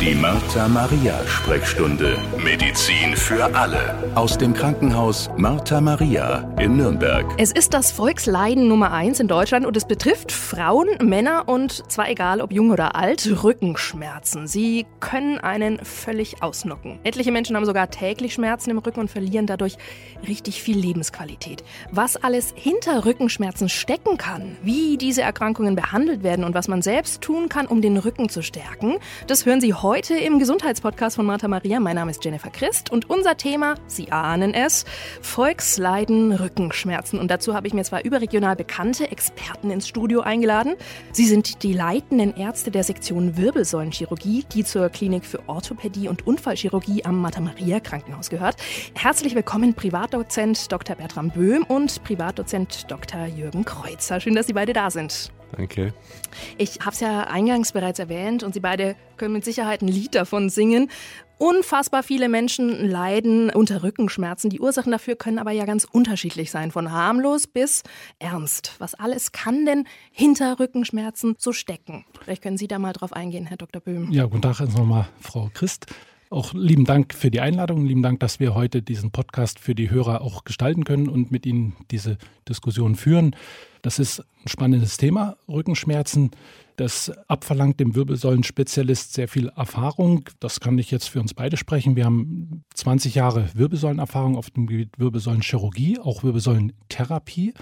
Die Martha Maria Sprechstunde. Medizin für alle. Aus dem Krankenhaus Martha Maria in Nürnberg. Es ist das Volksleiden Nummer eins in Deutschland und es betrifft Frauen, Männer und zwar egal ob jung oder alt, Rückenschmerzen. Sie können einen völlig ausnocken. Etliche Menschen haben sogar täglich Schmerzen im Rücken und verlieren dadurch richtig viel Lebensqualität. Was alles hinter Rückenschmerzen stecken kann, wie diese Erkrankungen behandelt werden und was man selbst tun kann, um den Rücken zu stärken, das hören Sie heute heute im Gesundheitspodcast von Martha Maria. Mein Name ist Jennifer Christ und unser Thema, Sie ahnen es, Volksleiden, Rückenschmerzen. Und dazu habe ich mir zwar überregional bekannte Experten ins Studio eingeladen. Sie sind die leitenden Ärzte der Sektion Wirbelsäulenchirurgie, die zur Klinik für Orthopädie und Unfallchirurgie am Martha Maria Krankenhaus gehört. Herzlich willkommen Privatdozent Dr. Bertram Böhm und Privatdozent Dr. Jürgen Kreuzer. Schön, dass Sie beide da sind. Danke. Ich habe es ja eingangs bereits erwähnt und Sie beide können mit Sicherheit ein Lied davon singen. Unfassbar viele Menschen leiden unter Rückenschmerzen. Die Ursachen dafür können aber ja ganz unterschiedlich sein, von harmlos bis ernst. Was alles kann denn hinter Rückenschmerzen so stecken? Vielleicht können Sie da mal drauf eingehen, Herr Dr. Böhm. Ja, guten Tag erst nochmal, Frau Christ. Auch lieben Dank für die Einladung, lieben Dank, dass wir heute diesen Podcast für die Hörer auch gestalten können und mit Ihnen diese Diskussion führen. Das ist ein spannendes Thema, Rückenschmerzen. Das abverlangt dem Wirbelsäulenspezialist sehr viel Erfahrung. Das kann ich jetzt für uns beide sprechen. Wir haben 20 Jahre Wirbelsäulenerfahrung auf dem Gebiet Wirbelsäulenchirurgie, auch Wirbelsäulentherapie.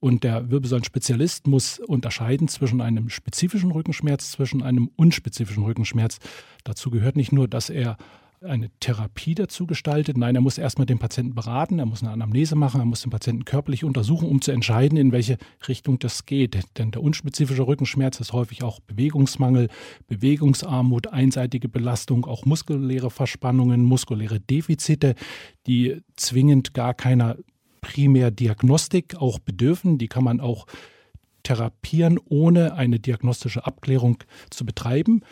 Und der Wirbelsäulenspezialist muss unterscheiden zwischen einem spezifischen Rückenschmerz, zwischen einem unspezifischen Rückenschmerz. Dazu gehört nicht nur, dass er eine Therapie dazu gestaltet. Nein, er muss erstmal den Patienten beraten, er muss eine Anamnese machen, er muss den Patienten körperlich untersuchen, um zu entscheiden, in welche Richtung das geht. Denn der unspezifische Rückenschmerz ist häufig auch Bewegungsmangel, Bewegungsarmut, einseitige Belastung, auch muskuläre Verspannungen, muskuläre Defizite, die zwingend gar keiner Primärdiagnostik auch bedürfen. Die kann man auch therapieren, ohne eine diagnostische Abklärung zu betreiben.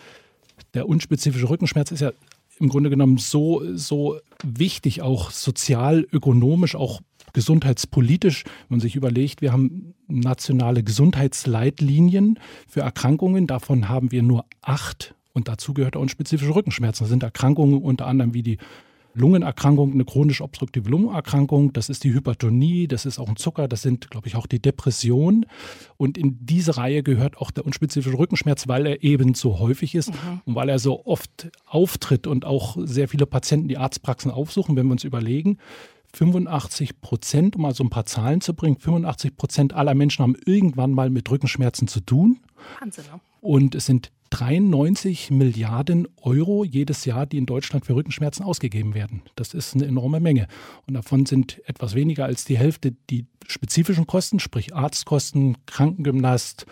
Der unspezifische Rückenschmerz ist ja im Grunde genommen so, so wichtig, auch sozial, ökonomisch, auch gesundheitspolitisch, wenn man sich überlegt, wir haben nationale Gesundheitsleitlinien für Erkrankungen, davon haben wir nur acht und dazu gehört auch unspezifische Rückenschmerzen. Das sind Erkrankungen unter anderem wie die Lungenerkrankung, eine chronisch obstruktive Lungenerkrankung, das ist die Hypertonie, das ist auch ein Zucker, das sind, glaube ich, auch die Depressionen. Und in diese Reihe gehört auch der unspezifische Rückenschmerz, weil er eben so häufig ist mhm. und weil er so oft auftritt und auch sehr viele Patienten die Arztpraxen aufsuchen, wenn wir uns überlegen. 85 Prozent, um mal so ein paar Zahlen zu bringen, 85 Prozent aller Menschen haben irgendwann mal mit Rückenschmerzen zu tun. Wahnsinn. Ne? Und es sind 93 Milliarden Euro jedes Jahr, die in Deutschland für Rückenschmerzen ausgegeben werden. Das ist eine enorme Menge. Und davon sind etwas weniger als die Hälfte die spezifischen Kosten, sprich Arztkosten, Krankengymnast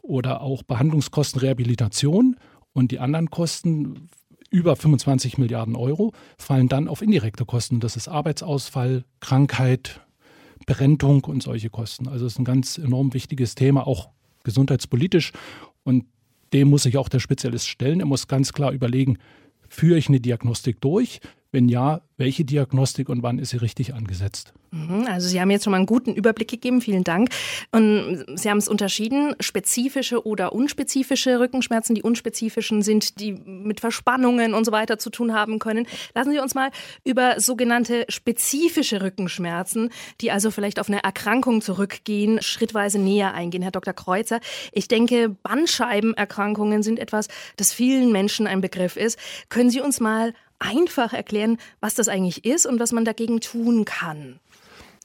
oder auch Behandlungskosten, Rehabilitation. Und die anderen Kosten, über 25 Milliarden Euro, fallen dann auf indirekte Kosten. Das ist Arbeitsausfall, Krankheit, Berentung und solche Kosten. Also es ist ein ganz enorm wichtiges Thema, auch gesundheitspolitisch. Und dem muss sich auch der Spezialist stellen. Er muss ganz klar überlegen, führe ich eine Diagnostik durch? Wenn ja, welche Diagnostik und wann ist sie richtig angesetzt? Mhm, also Sie haben jetzt schon mal einen guten Überblick gegeben, vielen Dank. Und Sie haben es unterschieden, spezifische oder unspezifische Rückenschmerzen. Die unspezifischen sind, die mit Verspannungen und so weiter zu tun haben können. Lassen Sie uns mal über sogenannte spezifische Rückenschmerzen, die also vielleicht auf eine Erkrankung zurückgehen, schrittweise näher eingehen. Herr Dr. Kreuzer, ich denke, Bandscheibenerkrankungen sind etwas, das vielen Menschen ein Begriff ist. Können Sie uns mal einfach erklären, was das eigentlich ist und was man dagegen tun kann.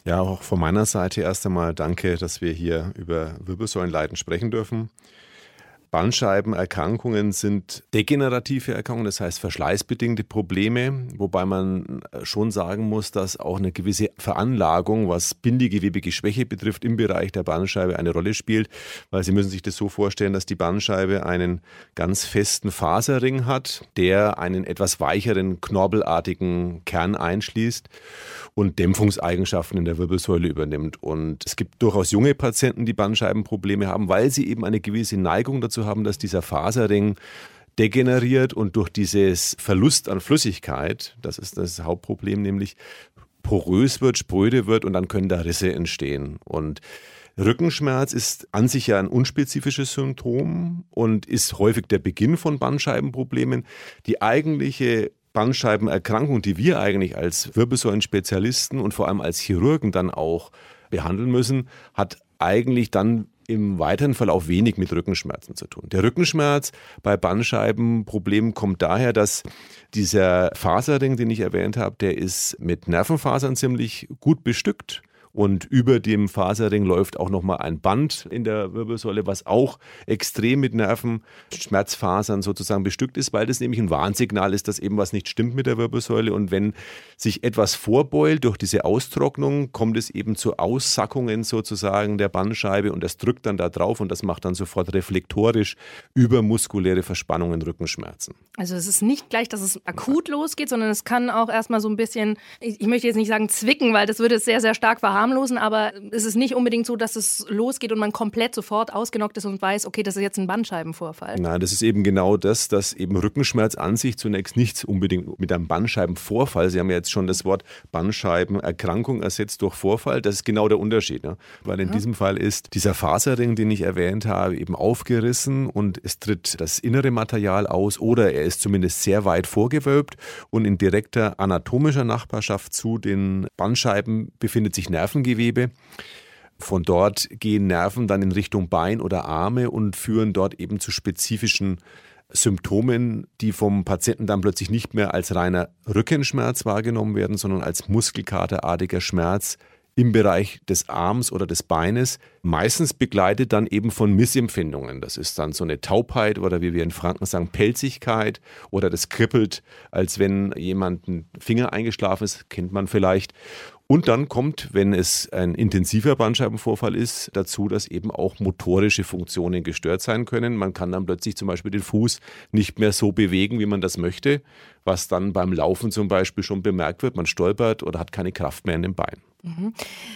Ja, auch von meiner Seite erst einmal danke, dass wir hier über Wirbelsäulenleiden sprechen dürfen. Bandscheibenerkrankungen sind degenerative Erkrankungen, das heißt verschleißbedingte Probleme, wobei man schon sagen muss, dass auch eine gewisse Veranlagung, was bindegewebige Schwäche betrifft, im Bereich der Bandscheibe eine Rolle spielt, weil Sie müssen sich das so vorstellen, dass die Bandscheibe einen ganz festen Faserring hat, der einen etwas weicheren, knorbelartigen Kern einschließt und Dämpfungseigenschaften in der Wirbelsäule übernimmt. Und es gibt durchaus junge Patienten, die Bandscheibenprobleme haben, weil sie eben eine gewisse Neigung dazu haben, dass dieser Faserring degeneriert und durch dieses Verlust an Flüssigkeit, das ist das Hauptproblem, nämlich porös wird, spröde wird und dann können da Risse entstehen. Und Rückenschmerz ist an sich ja ein unspezifisches Symptom und ist häufig der Beginn von Bandscheibenproblemen. Die eigentliche Bandscheibenerkrankung, die wir eigentlich als Wirbelsäulenspezialisten und vor allem als Chirurgen dann auch behandeln müssen, hat eigentlich dann im weiteren Verlauf wenig mit Rückenschmerzen zu tun. Der Rückenschmerz bei Bandscheibenproblemen kommt daher, dass dieser Faserring, den ich erwähnt habe, der ist mit Nervenfasern ziemlich gut bestückt. Und über dem Faserring läuft auch nochmal ein Band in der Wirbelsäule, was auch extrem mit Nervenschmerzfasern sozusagen bestückt ist, weil das nämlich ein Warnsignal ist, dass eben was nicht stimmt mit der Wirbelsäule. Und wenn sich etwas vorbeult durch diese Austrocknung, kommt es eben zu Aussackungen sozusagen der Bandscheibe und das drückt dann da drauf und das macht dann sofort reflektorisch über muskuläre Verspannungen Rückenschmerzen. Also es ist nicht gleich, dass es akut losgeht, sondern es kann auch erstmal so ein bisschen, ich möchte jetzt nicht sagen zwicken, weil das würde es sehr, sehr stark verharmlosen verharmlosen, aber es ist nicht unbedingt so, dass es losgeht und man komplett sofort ausgenockt ist und weiß, okay, das ist jetzt ein Bandscheibenvorfall. Nein, das ist eben genau das, dass eben Rückenschmerz an sich zunächst nichts unbedingt mit einem Bandscheibenvorfall, Sie haben ja jetzt schon das Wort Bandscheibenerkrankung ersetzt durch Vorfall, das ist genau der Unterschied. Ne? Weil in ja. diesem Fall ist dieser Faserring, den ich erwähnt habe, eben aufgerissen und es tritt das innere Material aus oder er ist zumindest sehr weit vorgewölbt und in direkter anatomischer Nachbarschaft zu den Bandscheiben befindet sich Nerven Nervengewebe. Von dort gehen Nerven dann in Richtung Bein oder Arme und führen dort eben zu spezifischen Symptomen, die vom Patienten dann plötzlich nicht mehr als reiner Rückenschmerz wahrgenommen werden, sondern als muskelkaterartiger Schmerz im Bereich des Arms oder des Beines, meistens begleitet dann eben von Missempfindungen. Das ist dann so eine Taubheit oder wie wir in Franken sagen, Pelzigkeit oder das kribbelt, als wenn jemand ein Finger eingeschlafen ist, kennt man vielleicht. Und dann kommt, wenn es ein intensiver Bandscheibenvorfall ist, dazu, dass eben auch motorische Funktionen gestört sein können. Man kann dann plötzlich zum Beispiel den Fuß nicht mehr so bewegen, wie man das möchte, was dann beim Laufen zum Beispiel schon bemerkt wird. Man stolpert oder hat keine Kraft mehr in den Beinen. Mhm.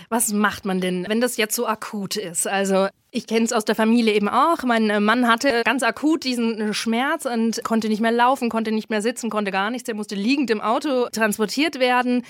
Was macht man denn, wenn das jetzt so akut ist? Also ich kenne es aus der Familie eben auch. Mein äh, Mann hatte ganz akut diesen äh, Schmerz und konnte nicht mehr laufen, konnte nicht mehr sitzen, konnte gar nichts. Er musste liegend im Auto transportiert werden.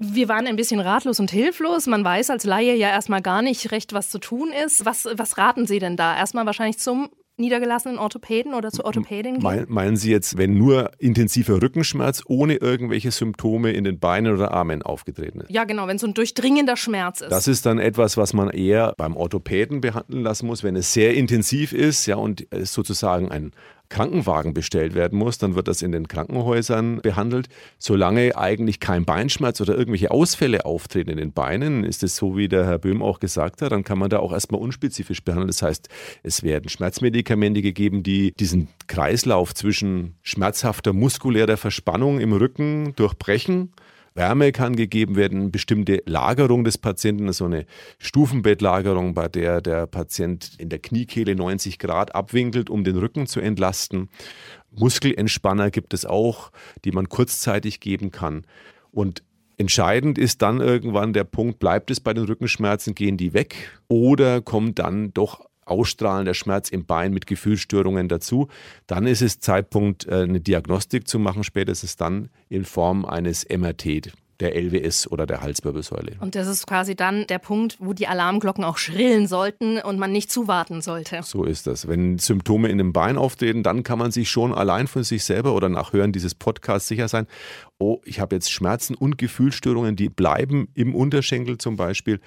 Wir waren ein bisschen ratlos und hilflos. Man weiß als Laie ja erstmal gar nicht recht, was zu tun ist. Was, was raten Sie denn da? Erstmal wahrscheinlich zum niedergelassenen Orthopäden oder zur Orthopädin gehen? Meinen Sie jetzt, wenn nur intensiver Rückenschmerz ohne irgendwelche Symptome in den Beinen oder Armen aufgetreten ist? Ja, genau, wenn so ein durchdringender Schmerz ist. Das ist dann etwas, was man eher beim Orthopäden behandeln lassen muss, wenn es sehr intensiv ist, ja, und es sozusagen ein Krankenwagen bestellt werden muss, dann wird das in den Krankenhäusern behandelt. Solange eigentlich kein Beinschmerz oder irgendwelche Ausfälle auftreten in den Beinen, ist es so, wie der Herr Böhm auch gesagt hat, dann kann man da auch erstmal unspezifisch behandeln. Das heißt, es werden Schmerzmedikamente gegeben, die diesen Kreislauf zwischen schmerzhafter muskulärer Verspannung im Rücken durchbrechen Wärme kann gegeben werden, bestimmte Lagerung des Patienten, so eine Stufenbettlagerung, bei der der Patient in der Kniekehle 90 Grad abwinkelt, um den Rücken zu entlasten. Muskelentspanner gibt es auch, die man kurzzeitig geben kann. Und Entscheidend ist dann irgendwann der Punkt, bleibt es bei den Rückenschmerzen, gehen die weg oder kommt dann doch ausstrahlender Schmerz im Bein mit Gefühlsstörungen dazu, dann ist es Zeitpunkt, äh, eine Diagnostik zu machen, spätestens dann in Form eines MRT der LWS oder der Halswirbelsäule. Und das ist quasi dann der Punkt, wo die Alarmglocken auch schrillen sollten und man nicht zuwarten sollte. So ist das. Wenn Symptome in dem Bein auftreten, dann kann man sich schon allein von sich selber oder nach Hören dieses Podcasts sicher sein, oh, ich habe jetzt Schmerzen und Gefühlsstörungen, die bleiben im Unterschenkel zum Beispiel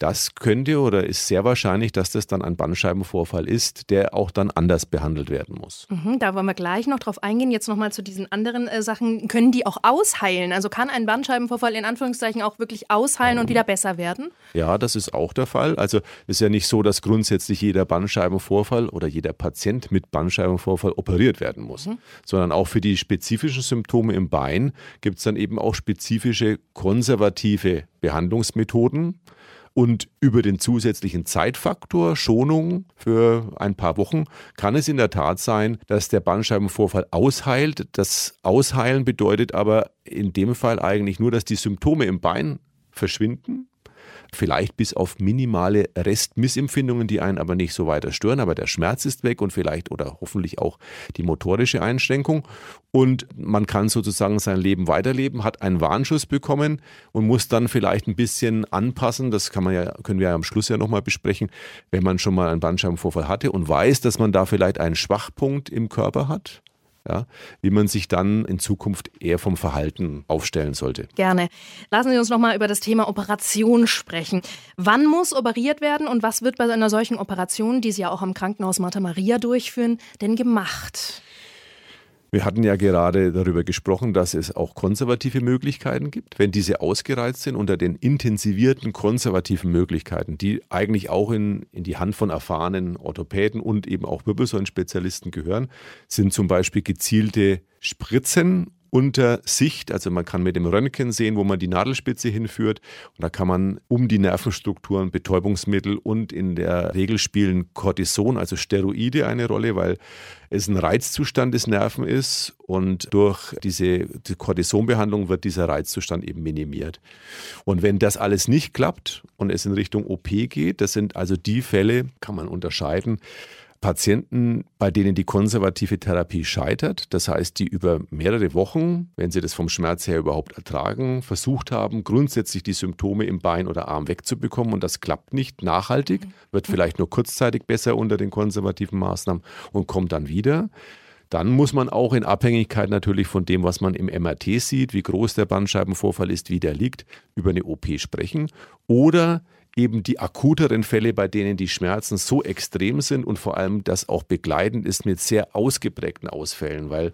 das könnte oder ist sehr wahrscheinlich, dass das dann ein Bandscheibenvorfall ist, der auch dann anders behandelt werden muss. Mhm, da wollen wir gleich noch drauf eingehen. Jetzt nochmal zu diesen anderen äh, Sachen. Können die auch ausheilen? Also kann ein Bandscheibenvorfall in Anführungszeichen auch wirklich ausheilen und wieder besser werden? Ja, das ist auch der Fall. Also es ist ja nicht so, dass grundsätzlich jeder Bandscheibenvorfall oder jeder Patient mit Bandscheibenvorfall operiert werden muss, mhm. sondern auch für die spezifischen Symptome im Bein gibt es dann eben auch spezifische konservative Behandlungsmethoden. Und über den zusätzlichen Zeitfaktor Schonung für ein paar Wochen kann es in der Tat sein, dass der Bandscheibenvorfall ausheilt. Das Ausheilen bedeutet aber in dem Fall eigentlich nur, dass die Symptome im Bein verschwinden vielleicht bis auf minimale Restmissempfindungen, die einen aber nicht so weiter stören, aber der Schmerz ist weg und vielleicht oder hoffentlich auch die motorische Einschränkung. Und man kann sozusagen sein Leben weiterleben, hat einen Warnschuss bekommen und muss dann vielleicht ein bisschen anpassen, das kann man ja, können wir ja am Schluss ja nochmal besprechen, wenn man schon mal einen Bandscheibenvorfall hatte und weiß, dass man da vielleicht einen Schwachpunkt im Körper hat ja, wie man sich dann in Zukunft eher vom Verhalten aufstellen sollte. Gerne. Lassen Sie uns noch mal über das Thema Operation sprechen. Wann muss operiert werden und was wird bei einer solchen Operation, die Sie ja auch am Krankenhaus Martha Maria durchführen, denn gemacht? Wir hatten ja gerade darüber gesprochen, dass es auch konservative Möglichkeiten gibt. Wenn diese ausgereizt sind unter den intensivierten konservativen Möglichkeiten, die eigentlich auch in, in die Hand von erfahrenen Orthopäden und eben auch Wirbelsäulenspezialisten gehören, sind zum Beispiel gezielte Spritzen unter Sicht. Also man kann mit dem Röntgen sehen, wo man die Nadelspitze hinführt. Und da kann man um die Nervenstrukturen Betäubungsmittel und in der Regel spielen Cortison, also Steroide eine Rolle, weil es ein Reizzustand des Nerven ist und durch diese die Cortisonbehandlung wird dieser Reizzustand eben minimiert. Und wenn das alles nicht klappt und es in Richtung OP geht, das sind also die Fälle, kann man unterscheiden, Patienten, bei denen die konservative Therapie scheitert, das heißt, die über mehrere Wochen, wenn sie das vom Schmerz her überhaupt ertragen, versucht haben, grundsätzlich die Symptome im Bein oder Arm wegzubekommen und das klappt nicht nachhaltig, wird vielleicht nur kurzzeitig besser unter den konservativen Maßnahmen und kommt dann wieder. Dann muss man auch in Abhängigkeit natürlich von dem, was man im MRT sieht, wie groß der Bandscheibenvorfall ist, wie der liegt, über eine OP sprechen. Oder eben die akuteren Fälle, bei denen die Schmerzen so extrem sind und vor allem das auch begleitend ist mit sehr ausgeprägten Ausfällen, weil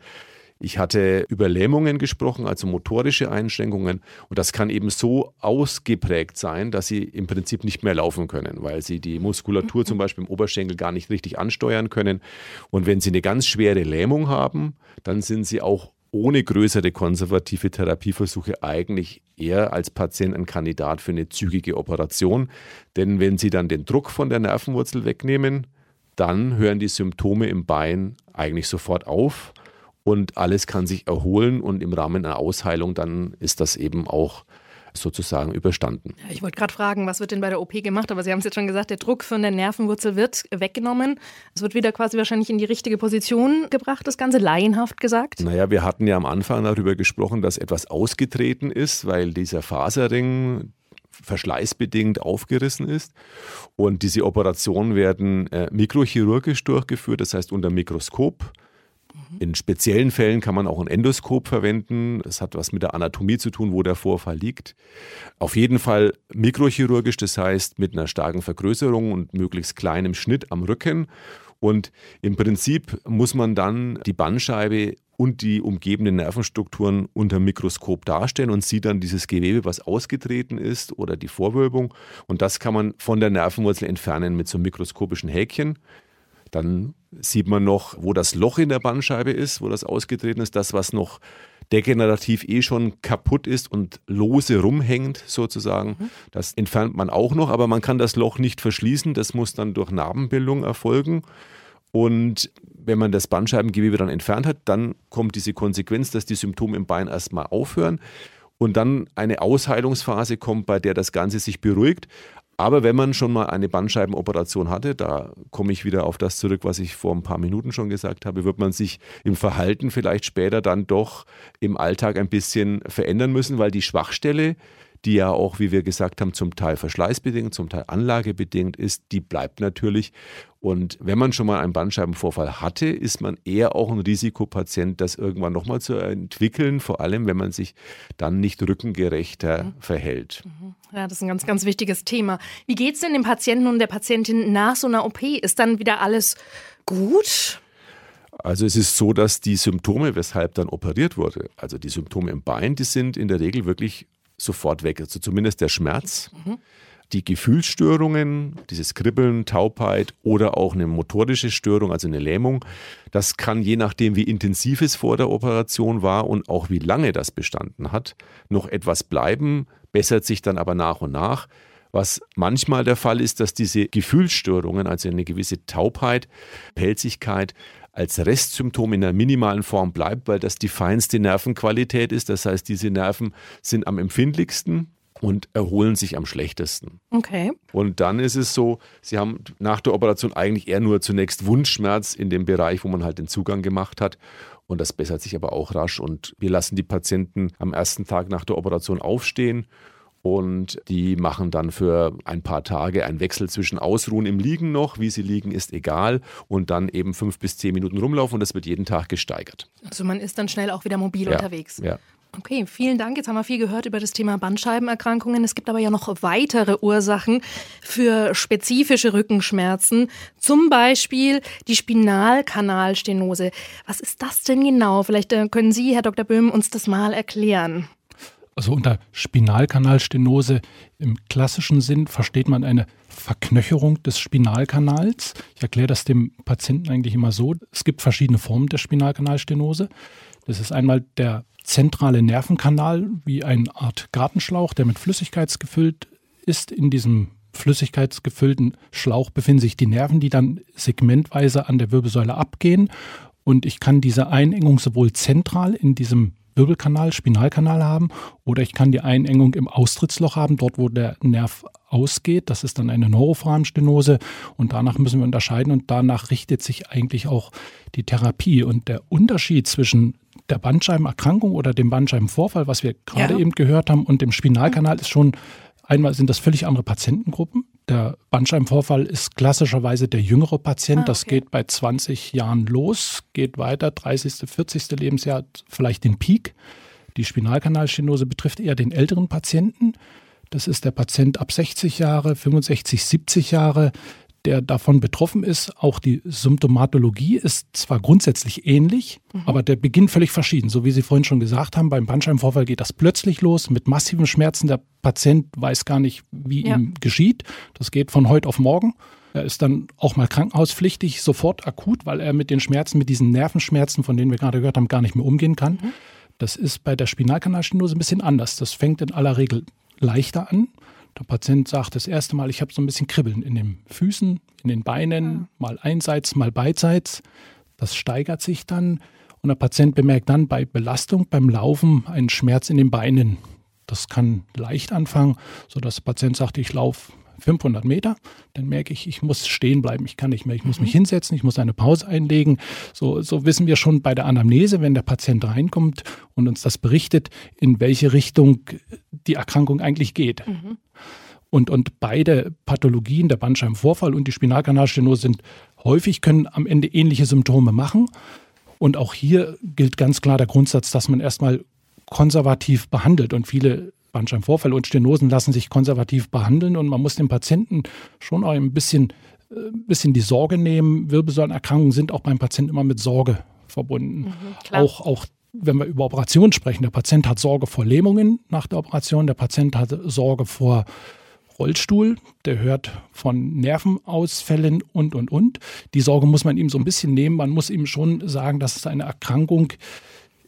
ich hatte über Lähmungen gesprochen, also motorische Einschränkungen. Und das kann eben so ausgeprägt sein, dass sie im Prinzip nicht mehr laufen können, weil sie die Muskulatur zum Beispiel im Oberschenkel gar nicht richtig ansteuern können. Und wenn sie eine ganz schwere Lähmung haben, dann sind sie auch ohne größere konservative Therapieversuche eigentlich eher als Patient ein Kandidat für eine zügige Operation. Denn wenn Sie dann den Druck von der Nervenwurzel wegnehmen, dann hören die Symptome im Bein eigentlich sofort auf und alles kann sich erholen und im Rahmen einer Ausheilung dann ist das eben auch sozusagen überstanden. Ich wollte gerade fragen, was wird denn bei der OP gemacht? Aber Sie haben es jetzt schon gesagt, der Druck von der Nervenwurzel wird weggenommen. Es wird wieder quasi wahrscheinlich in die richtige Position gebracht, das Ganze laienhaft gesagt. Naja, wir hatten ja am Anfang darüber gesprochen, dass etwas ausgetreten ist, weil dieser Faserring verschleißbedingt aufgerissen ist. Und diese Operationen werden äh, mikrochirurgisch durchgeführt, das heißt unter Mikroskop. Mhm. In speziellen Fällen kann man auch ein Endoskop verwenden. Das hat was mit der Anatomie zu tun, wo der Vorfall liegt. Auf jeden Fall mikrochirurgisch, das heißt mit einer starken Vergrößerung und möglichst kleinem Schnitt am Rücken. Und im Prinzip muss man dann die Bandscheibe und die umgebenden Nervenstrukturen unter Mikroskop darstellen und sieht dann dieses Gewebe, was ausgetreten ist oder die Vorwölbung. Und das kann man von der Nervenwurzel entfernen mit so einem mikroskopischen Häkchen. Dann sieht man noch, wo das Loch in der Bandscheibe ist, wo das ausgetreten ist, das, was noch degenerativ eh schon kaputt ist und lose rumhängt sozusagen. Mhm. Das entfernt man auch noch, aber man kann das Loch nicht verschließen. Das muss dann durch Narbenbildung erfolgen. Und wenn man das Bandscheibengewebe dann entfernt hat, dann kommt diese Konsequenz, dass die Symptome im Bein erstmal aufhören und dann eine Ausheilungsphase kommt, bei der das Ganze sich beruhigt. Aber wenn man schon mal eine Bandscheibenoperation hatte, da komme ich wieder auf das zurück, was ich vor ein paar Minuten schon gesagt habe, wird man sich im Verhalten vielleicht später dann doch im Alltag ein bisschen verändern müssen, weil die Schwachstelle, die ja auch, wie wir gesagt haben, zum Teil verschleißbedingt, zum Teil anlagebedingt ist, die bleibt natürlich. Und wenn man schon mal einen Bandscheibenvorfall hatte, ist man eher auch ein Risikopatient, das irgendwann nochmal zu entwickeln, vor allem wenn man sich dann nicht rückengerechter mhm. verhält. Mhm. Ja, das ist ein ganz, ganz wichtiges Thema. Wie geht es denn dem Patienten und der Patientin nach so einer OP? Ist dann wieder alles gut? Also es ist so, dass die Symptome, weshalb dann operiert wurde, also die Symptome im Bein, die sind in der Regel wirklich sofort weg. Also zumindest der Schmerz. Mhm. Die Gefühlsstörungen, dieses Kribbeln, Taubheit oder auch eine motorische Störung, also eine Lähmung, das kann je nachdem, wie intensiv es vor der Operation war und auch wie lange das bestanden hat, noch etwas bleiben, bessert sich dann aber nach und nach. Was manchmal der Fall ist, dass diese Gefühlsstörungen, also eine gewisse Taubheit, Pelzigkeit, als Restsymptom in der minimalen Form bleibt, weil das die feinste Nervenqualität ist. Das heißt, diese Nerven sind am empfindlichsten und erholen sich am schlechtesten. Okay. Und dann ist es so, sie haben nach der Operation eigentlich eher nur zunächst Wundschmerz in dem Bereich, wo man halt den Zugang gemacht hat. Und das bessert sich aber auch rasch. Und wir lassen die Patienten am ersten Tag nach der Operation aufstehen und die machen dann für ein paar Tage einen Wechsel zwischen Ausruhen im Liegen noch, wie sie liegen, ist egal, und dann eben fünf bis zehn Minuten rumlaufen und das wird jeden Tag gesteigert. Also man ist dann schnell auch wieder mobil ja, unterwegs. Ja. Okay, vielen Dank. Jetzt haben wir viel gehört über das Thema Bandscheibenerkrankungen. Es gibt aber ja noch weitere Ursachen für spezifische Rückenschmerzen. Zum Beispiel die Spinalkanalstenose. Was ist das denn genau? Vielleicht äh, können Sie, Herr Dr. Böhm, uns das mal erklären. Also unter Spinalkanalstenose im klassischen Sinn versteht man eine Verknöcherung des Spinalkanals. Ich erkläre das dem Patienten eigentlich immer so. Es gibt verschiedene Formen der Spinalkanalstenose. Das ist einmal der zentrale Nervenkanal, wie eine Art Gartenschlauch, der mit Flüssigkeit gefüllt ist. In diesem flüssigkeitsgefüllten Schlauch befinden sich die Nerven, die dann segmentweise an der Wirbelsäule abgehen. Und ich kann diese Einengung sowohl zentral in diesem Wirbelkanal, Spinalkanal haben oder ich kann die Einengung im Austrittsloch haben, dort wo der Nerv ausgeht. Das ist dann eine Neuroforamstenose und danach müssen wir unterscheiden und danach richtet sich eigentlich auch die Therapie. Und der Unterschied zwischen der Bandscheibenerkrankung oder dem Bandscheibenvorfall, was wir gerade ja. eben gehört haben, und dem Spinalkanal ist schon Einmal sind das völlig andere Patientengruppen. Der Bandscheibenvorfall ist klassischerweise der jüngere Patient. Ah, okay. Das geht bei 20 Jahren los, geht weiter, 30., 40. Lebensjahr vielleicht den Peak. Die Spinalkanalstenose betrifft eher den älteren Patienten. Das ist der Patient ab 60 Jahre, 65, 70 Jahre, der davon betroffen ist. Auch die Symptomatologie ist zwar grundsätzlich ähnlich, mhm. aber der Beginn völlig verschieden. So wie Sie vorhin schon gesagt haben, beim Bandscheibenvorfall geht das plötzlich los mit massiven Schmerzen. Der Patient weiß gar nicht, wie ja. ihm geschieht. Das geht von heute auf morgen. Er ist dann auch mal krankenhauspflichtig, sofort akut, weil er mit den Schmerzen, mit diesen Nervenschmerzen, von denen wir gerade gehört haben, gar nicht mehr umgehen kann. Mhm. Das ist bei der Spinalkanalstenose ein bisschen anders. Das fängt in aller Regel leichter an. Der Patient sagt das erste Mal, ich habe so ein bisschen Kribbeln in den Füßen, in den Beinen, mal einseits, mal beidseits. Das steigert sich dann und der Patient bemerkt dann bei Belastung beim Laufen einen Schmerz in den Beinen. Das kann leicht anfangen, sodass der Patient sagt, ich laufe 500 Meter, dann merke ich, ich muss stehen bleiben, ich kann nicht mehr, ich muss mich mhm. hinsetzen, ich muss eine Pause einlegen. So, so wissen wir schon bei der Anamnese, wenn der Patient reinkommt und uns das berichtet, in welche Richtung die Erkrankung eigentlich geht. Mhm. Und, und beide Pathologien, der Bandscheibenvorfall und die Spinalkanalstenose, sind häufig, können am Ende ähnliche Symptome machen. Und auch hier gilt ganz klar der Grundsatz, dass man erstmal konservativ behandelt. Und viele Bandscheibenvorfälle und Stenosen lassen sich konservativ behandeln und man muss dem Patienten schon auch ein bisschen, äh, bisschen die Sorge nehmen. Wirbelsäulenerkrankungen sind auch beim Patienten immer mit Sorge verbunden. Mhm, auch, auch wenn wir über Operationen sprechen, der Patient hat Sorge vor Lähmungen nach der Operation, der Patient hat Sorge vor Rollstuhl, der hört von Nervenausfällen und, und, und. Die Sorge muss man ihm so ein bisschen nehmen. Man muss ihm schon sagen, dass es eine Erkrankung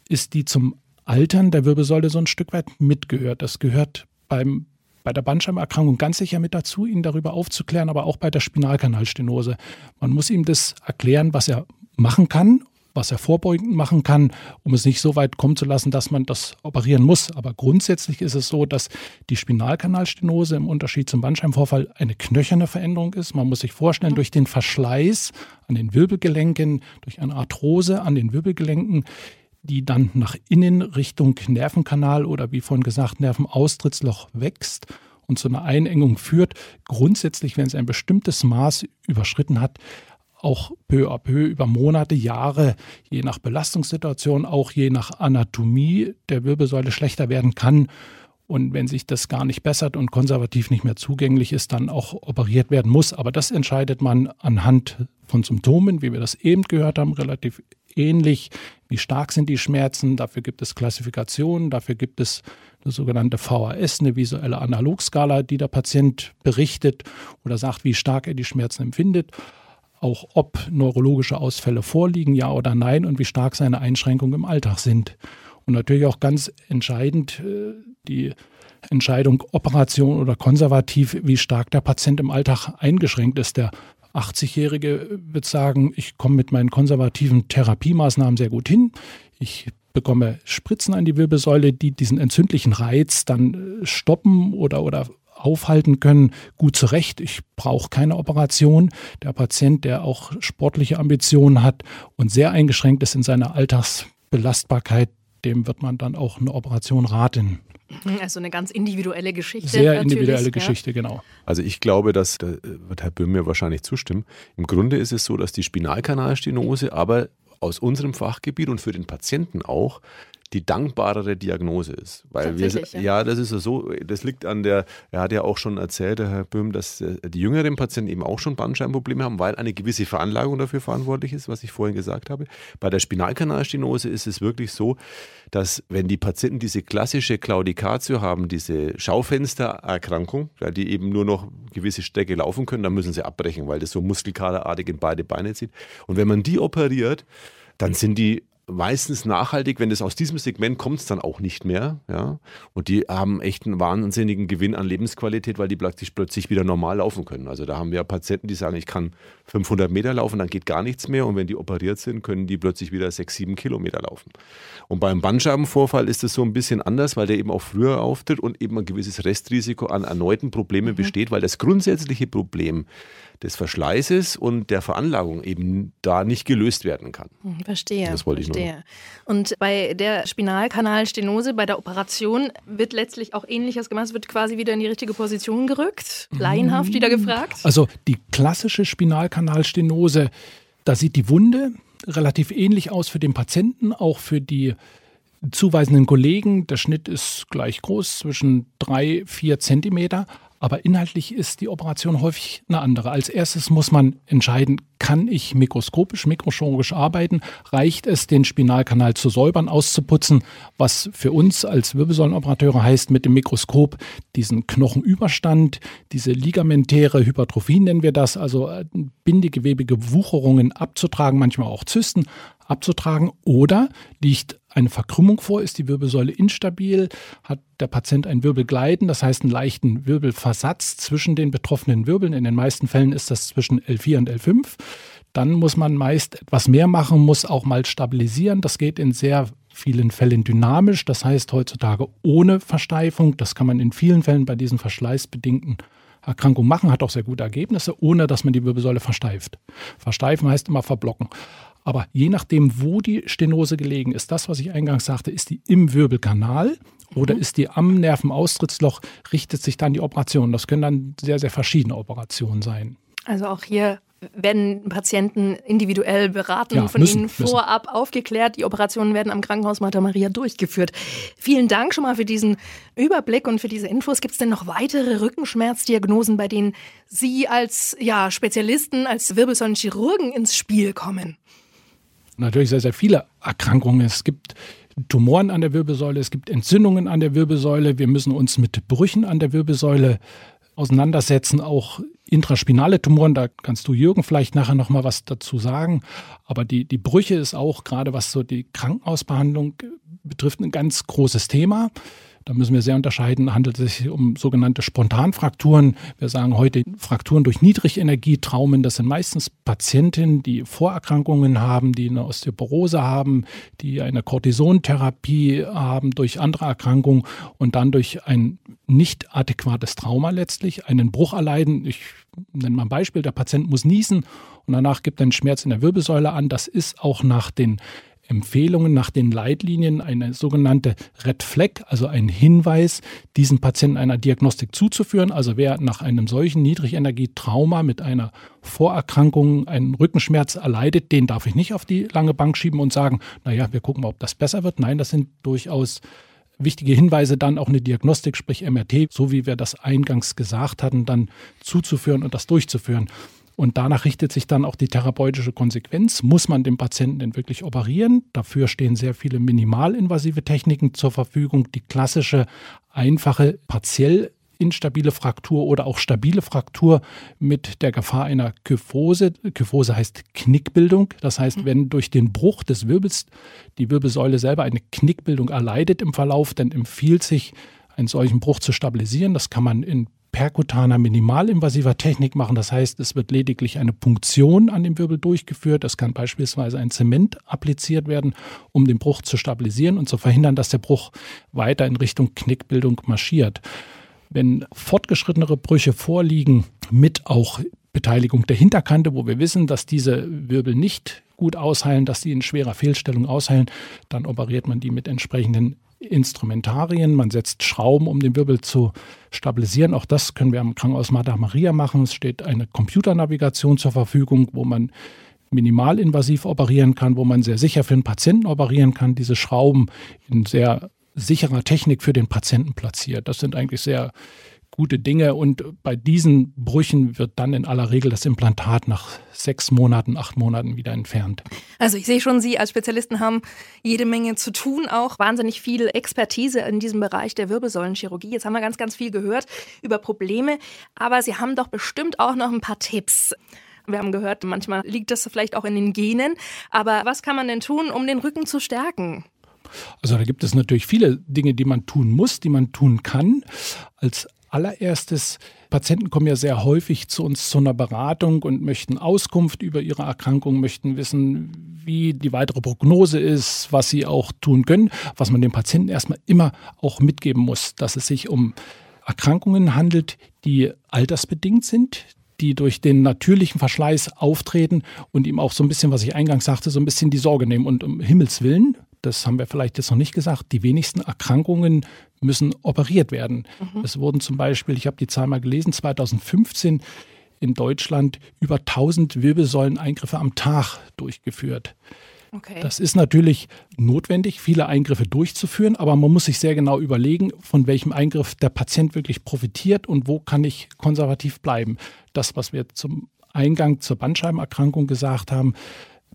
ist, die zum Altern der Wirbelsäule so ein Stück weit mitgehört. Das gehört beim, bei der Bandscheibenerkrankung ganz sicher mit dazu, ihn darüber aufzuklären, aber auch bei der Spinalkanalstenose. Man muss ihm das erklären, was er machen kann, was er vorbeugend machen kann, um es nicht so weit kommen zu lassen, dass man das operieren muss. Aber grundsätzlich ist es so, dass die Spinalkanalstenose im Unterschied zum Bandscheibenvorfall eine knöcherne Veränderung ist. Man muss sich vorstellen, durch den Verschleiß an den Wirbelgelenken, durch eine Arthrose an den Wirbelgelenken die dann nach innen Richtung Nervenkanal oder wie vorhin gesagt Nervenaustrittsloch wächst und zu einer Einengung führt. Grundsätzlich, wenn es ein bestimmtes Maß überschritten hat, auch peu à peu über Monate, Jahre, je nach Belastungssituation, auch je nach Anatomie der Wirbelsäule schlechter werden kann. Und wenn sich das gar nicht bessert und konservativ nicht mehr zugänglich ist, dann auch operiert werden muss. Aber das entscheidet man anhand von Symptomen, wie wir das eben gehört haben, relativ ähnlich. Wie stark sind die Schmerzen? Dafür gibt es Klassifikationen, dafür gibt es eine sogenannte VHS, eine visuelle Analogskala, die der Patient berichtet oder sagt, wie stark er die Schmerzen empfindet. Auch ob neurologische Ausfälle vorliegen, ja oder nein, und wie stark seine Einschränkungen im Alltag sind. Und natürlich auch ganz entscheidend äh, die Entscheidung Operation oder konservativ, wie stark der Patient im Alltag eingeschränkt ist. Der 80-Jährige wird sagen, ich komme mit meinen konservativen Therapiemaßnahmen sehr gut hin. Ich bekomme Spritzen an die Wirbelsäule, die diesen entzündlichen Reiz dann äh, stoppen oder, oder aufhalten können, gut zurecht. Ich brauche keine Operation. Der Patient, der auch sportliche Ambitionen hat und sehr eingeschränkt ist in seiner Alltagsbelastbarkeit, dem wird man dann auch eine Operation raten. Also eine ganz individuelle Geschichte. Sehr individuelle Geschichte, ja. genau. Also ich glaube, dass, da wird Herr Böhm mir wahrscheinlich zustimmen, im Grunde ist es so, dass die Spinalkanalstenose aber aus unserem Fachgebiet und für den Patienten auch die dankbarere Diagnose ist. Weil wir, ja. ja, das ist so, das liegt an der, er hat ja auch schon erzählt, der Herr Böhm, dass äh, die jüngeren Patienten eben auch schon Bandscheibenprobleme haben, weil eine gewisse Veranlagung dafür verantwortlich ist, was ich vorhin gesagt habe. Bei der Spinalkanalstenose ist es wirklich so, dass wenn die Patienten diese klassische Claudicatio haben, diese Schaufenstererkrankung, ja, die eben nur noch gewisse Strecke laufen können, dann müssen sie abbrechen, weil das so muskelkaderartig in beide Beine zieht. Und wenn man die operiert, dann sind die meistens nachhaltig, wenn es aus diesem Segment kommt, es dann auch nicht mehr. Ja? Und die haben echt einen wahnsinnigen Gewinn an Lebensqualität, weil die plötzlich, plötzlich wieder normal laufen können. Also da haben wir Patienten, die sagen, ich kann 500 Meter laufen, dann geht gar nichts mehr. Und wenn die operiert sind, können die plötzlich wieder 6, 7 Kilometer laufen. Und beim Bandscheibenvorfall ist es so ein bisschen anders, weil der eben auch früher auftritt und eben ein gewisses Restrisiko an erneuten Problemen mhm. besteht, weil das grundsätzliche Problem des Verschleißes und der Veranlagung eben da nicht gelöst werden kann. Hm, verstehe. Das wollte verstehe. ich nur. Und bei der Spinalkanalstenose, bei der Operation, wird letztlich auch Ähnliches gemacht. Es wird quasi wieder in die richtige Position gerückt. Laienhaft wieder gefragt. Also die klassische Spinalkanalstenose, da sieht die Wunde relativ ähnlich aus für den Patienten, auch für die zuweisenden Kollegen. Der Schnitt ist gleich groß, zwischen drei, vier Zentimeter. Aber inhaltlich ist die Operation häufig eine andere. Als erstes muss man entscheiden, kann ich mikroskopisch, mikrochirurgisch arbeiten? Reicht es, den Spinalkanal zu säubern, auszuputzen, was für uns als Wirbelsäulenoperateure heißt, mit dem Mikroskop diesen Knochenüberstand, diese ligamentäre Hypertrophie nennen wir das, also äh, bindegewebige Wucherungen abzutragen, manchmal auch Zysten abzutragen? Oder liegt eine Verkrümmung vor? Ist die Wirbelsäule instabil? Hat der Patient ein Wirbelgleiten, das heißt einen leichten Wirbelversatz zwischen den betroffenen Wirbeln? In den meisten Fällen ist das zwischen L4 und L5. Dann muss man meist etwas mehr machen, muss auch mal stabilisieren. Das geht in sehr vielen Fällen dynamisch, das heißt heutzutage ohne Versteifung. Das kann man in vielen Fällen bei diesen verschleißbedingten Erkrankungen machen, hat auch sehr gute Ergebnisse, ohne dass man die Wirbelsäule versteift. Versteifen heißt immer verblocken. Aber je nachdem, wo die Stenose gelegen ist, das, was ich eingangs sagte, ist die im Wirbelkanal oder mhm. ist die am Nervenaustrittsloch, richtet sich dann die Operation. Das können dann sehr, sehr verschiedene Operationen sein. Also auch hier werden Patienten individuell beraten, ja, von müssen, ihnen vorab müssen. aufgeklärt. Die Operationen werden am Krankenhaus Martha Maria durchgeführt. Vielen Dank schon mal für diesen Überblick und für diese Infos. Gibt es denn noch weitere Rückenschmerzdiagnosen, bei denen Sie als ja, Spezialisten, als Wirbelsäulenchirurgen ins Spiel kommen? Natürlich sehr, sehr viele Erkrankungen. Es gibt Tumoren an der Wirbelsäule, es gibt Entzündungen an der Wirbelsäule. Wir müssen uns mit Brüchen an der Wirbelsäule auseinandersetzen, auch intraspinale Tumoren. Da kannst du Jürgen vielleicht nachher noch mal was dazu sagen. Aber die, die Brüche ist auch gerade was so die Krankenhausbehandlung betrifft ein ganz großes Thema. Da müssen wir sehr unterscheiden, handelt es sich um sogenannte Spontanfrakturen. Wir sagen heute Frakturen durch Niedrigenergietraumen. Das sind meistens Patienten, die Vorerkrankungen haben, die eine Osteoporose haben, die eine Cortisontherapie haben durch andere Erkrankungen und dann durch ein nicht adäquates Trauma letztlich einen Bruch erleiden. Ich nenne mal ein Beispiel, der Patient muss niesen und danach gibt er einen Schmerz in der Wirbelsäule an. Das ist auch nach den Empfehlungen nach den Leitlinien eine sogenannte Red Flag, also ein Hinweis, diesen Patienten einer Diagnostik zuzuführen. Also wer nach einem solchen Niedrigenergietrauma mit einer Vorerkrankung einen Rückenschmerz erleidet, den darf ich nicht auf die lange Bank schieben und sagen, naja, wir gucken mal, ob das besser wird. Nein, das sind durchaus wichtige Hinweise, dann auch eine Diagnostik, sprich MRT, so wie wir das eingangs gesagt hatten, dann zuzuführen und das durchzuführen. Und danach richtet sich dann auch die therapeutische Konsequenz. Muss man den Patienten denn wirklich operieren? Dafür stehen sehr viele minimalinvasive Techniken zur Verfügung. Die klassische, einfache, partiell instabile Fraktur oder auch stabile Fraktur mit der Gefahr einer Kyphose. Kyphose heißt Knickbildung. Das heißt, wenn durch den Bruch des Wirbels die Wirbelsäule selber eine Knickbildung erleidet im Verlauf, dann empfiehlt sich, einen solchen Bruch zu stabilisieren. Das kann man in perkutaner, minimalinvasiver Technik machen. Das heißt, es wird lediglich eine Punktion an dem Wirbel durchgeführt. Es kann beispielsweise ein Zement appliziert werden, um den Bruch zu stabilisieren und zu verhindern, dass der Bruch weiter in Richtung Knickbildung marschiert. Wenn fortgeschrittenere Brüche vorliegen, mit auch Beteiligung der Hinterkante, wo wir wissen, dass diese Wirbel nicht gut ausheilen, dass sie in schwerer Fehlstellung ausheilen, dann operiert man die mit entsprechenden Instrumentarien. Man setzt Schrauben, um den Wirbel zu stabilisieren. Auch das können wir am Krankenhaus Martha Maria machen. Es steht eine Computernavigation zur Verfügung, wo man minimalinvasiv operieren kann, wo man sehr sicher für den Patienten operieren kann. Diese Schrauben in sehr sicherer Technik für den Patienten platziert. Das sind eigentlich sehr gute Dinge. Und bei diesen Brüchen wird dann in aller Regel das Implantat nach sechs Monaten, acht Monaten wieder entfernt. Also ich sehe schon, Sie als Spezialisten haben jede Menge zu tun, auch wahnsinnig viel Expertise in diesem Bereich der Wirbelsäulenchirurgie. Jetzt haben wir ganz, ganz viel gehört über Probleme, aber Sie haben doch bestimmt auch noch ein paar Tipps. Wir haben gehört, manchmal liegt das vielleicht auch in den Genen. Aber was kann man denn tun, um den Rücken zu stärken? Also da gibt es natürlich viele Dinge, die man tun muss, die man tun kann. Als allererstes, Patienten kommen ja sehr häufig zu uns zu einer Beratung und möchten Auskunft über ihre Erkrankung, möchten wissen, wie die weitere Prognose ist, was sie auch tun können, was man dem Patienten erstmal immer auch mitgeben muss, dass es sich um Erkrankungen handelt, die altersbedingt sind, die durch den natürlichen Verschleiß auftreten und ihm auch so ein bisschen, was ich eingangs sagte, so ein bisschen die Sorge nehmen. Und um Himmels Willen, das haben wir vielleicht jetzt noch nicht gesagt, die wenigsten Erkrankungen müssen operiert werden. Mhm. Es wurden zum Beispiel, ich habe die Zahl mal gelesen, 2015 in Deutschland über 1000 Wirbelsäuleneingriffe am Tag durchgeführt. Okay. Das ist natürlich notwendig, viele Eingriffe durchzuführen, aber man muss sich sehr genau überlegen, von welchem Eingriff der Patient wirklich profitiert und wo kann ich konservativ bleiben. Das, was wir zum Eingang zur Bandscheibenerkrankung gesagt haben,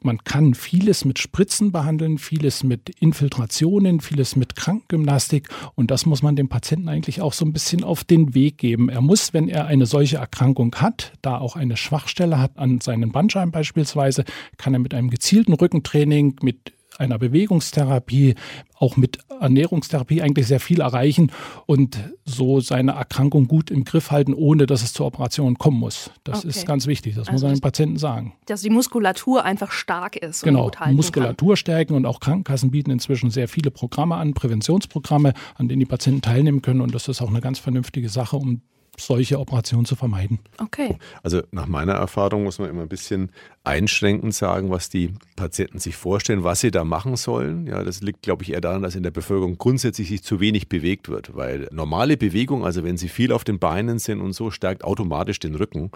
man kann vieles mit Spritzen behandeln, vieles mit Infiltrationen, vieles mit Krankengymnastik und das muss man dem Patienten eigentlich auch so ein bisschen auf den Weg geben. Er muss, wenn er eine solche Erkrankung hat, da auch eine Schwachstelle hat an seinen Bandscheiben beispielsweise, kann er mit einem gezielten Rückentraining, mit einer Bewegungstherapie, auch mit Ernährungstherapie eigentlich sehr viel erreichen und so seine Erkrankung gut im Griff halten, ohne dass es zur Operation kommen muss. Das okay. ist ganz wichtig, das also muss man den Patienten sagen. Dass die Muskulatur einfach stark ist. Genau, Muskulatur kann. stärken und auch Krankenkassen bieten inzwischen sehr viele Programme an, Präventionsprogramme, an denen die Patienten teilnehmen können und das ist auch eine ganz vernünftige Sache, um solche Operationen zu vermeiden. Okay. Also nach meiner Erfahrung muss man immer ein bisschen einschränkend sagen, was die Patienten sich vorstellen, was sie da machen sollen. Ja, das liegt, glaube ich, eher daran, dass in der Bevölkerung grundsätzlich sich zu wenig bewegt wird, weil normale Bewegung, also wenn sie viel auf den Beinen sind und so, stärkt automatisch den Rücken.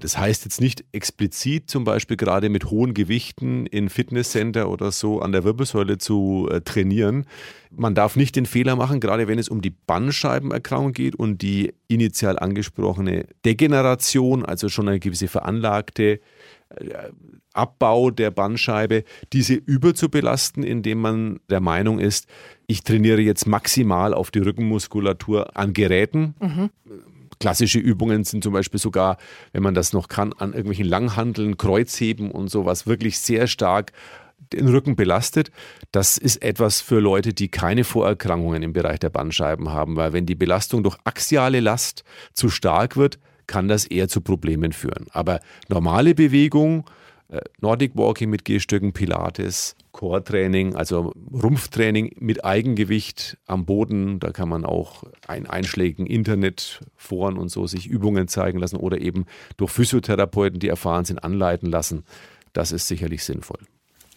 Das heißt jetzt nicht explizit zum Beispiel gerade mit hohen Gewichten in Fitnesscenter oder so an der Wirbelsäule zu äh, trainieren. Man darf nicht den Fehler machen, gerade wenn es um die Bandscheibenerkrankung geht und die initial angesprochene Degeneration, also schon eine gewisse veranlagte äh, Abbau der Bandscheibe, diese überzubelasten, indem man der Meinung ist, ich trainiere jetzt maximal auf die Rückenmuskulatur an Geräten. Mhm. Klassische Übungen sind zum Beispiel sogar, wenn man das noch kann, an irgendwelchen Langhandeln, Kreuzheben und sowas wirklich sehr stark den Rücken belastet. Das ist etwas für Leute, die keine Vorerkrankungen im Bereich der Bandscheiben haben, weil wenn die Belastung durch axiale Last zu stark wird, kann das eher zu Problemen führen. Aber normale Bewegung, äh, Nordic Walking mit Gehstöcken, Pilates, Core-Training, also Rumpftraining mit Eigengewicht am Boden. Da kann man auch ein Einschlägen Internet, Foren und so sich Übungen zeigen lassen oder eben durch Physiotherapeuten, die erfahren sind, anleiten lassen. Das ist sicherlich sinnvoll.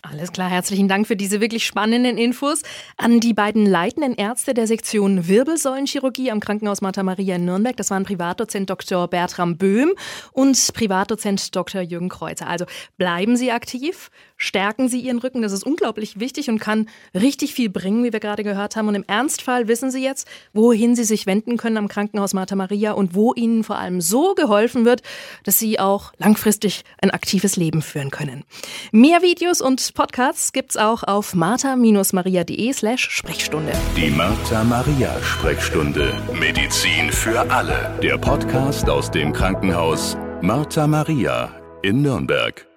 Alles klar, herzlichen Dank für diese wirklich spannenden Infos an die beiden leitenden Ärzte der Sektion Wirbelsäulenchirurgie am Krankenhaus Martha Maria in Nürnberg. Das waren Privatdozent Dr. Bertram Böhm und Privatdozent Dr. Jürgen Kreuzer. Also bleiben Sie aktiv, stärken Sie Ihren Rücken. Das ist unglaublich wichtig und kann richtig viel bringen, wie wir gerade gehört haben. Und im Ernstfall wissen Sie jetzt, wohin Sie sich wenden können am Krankenhaus Martha Maria und wo Ihnen vor allem so geholfen wird, dass Sie auch langfristig ein aktives Leben führen können. Mehr Videos und Podcasts gibt's auch auf martha-maria.de slash Sprechstunde. Die Martha Maria Sprechstunde. Medizin für alle. Der Podcast aus dem Krankenhaus Martha Maria in Nürnberg.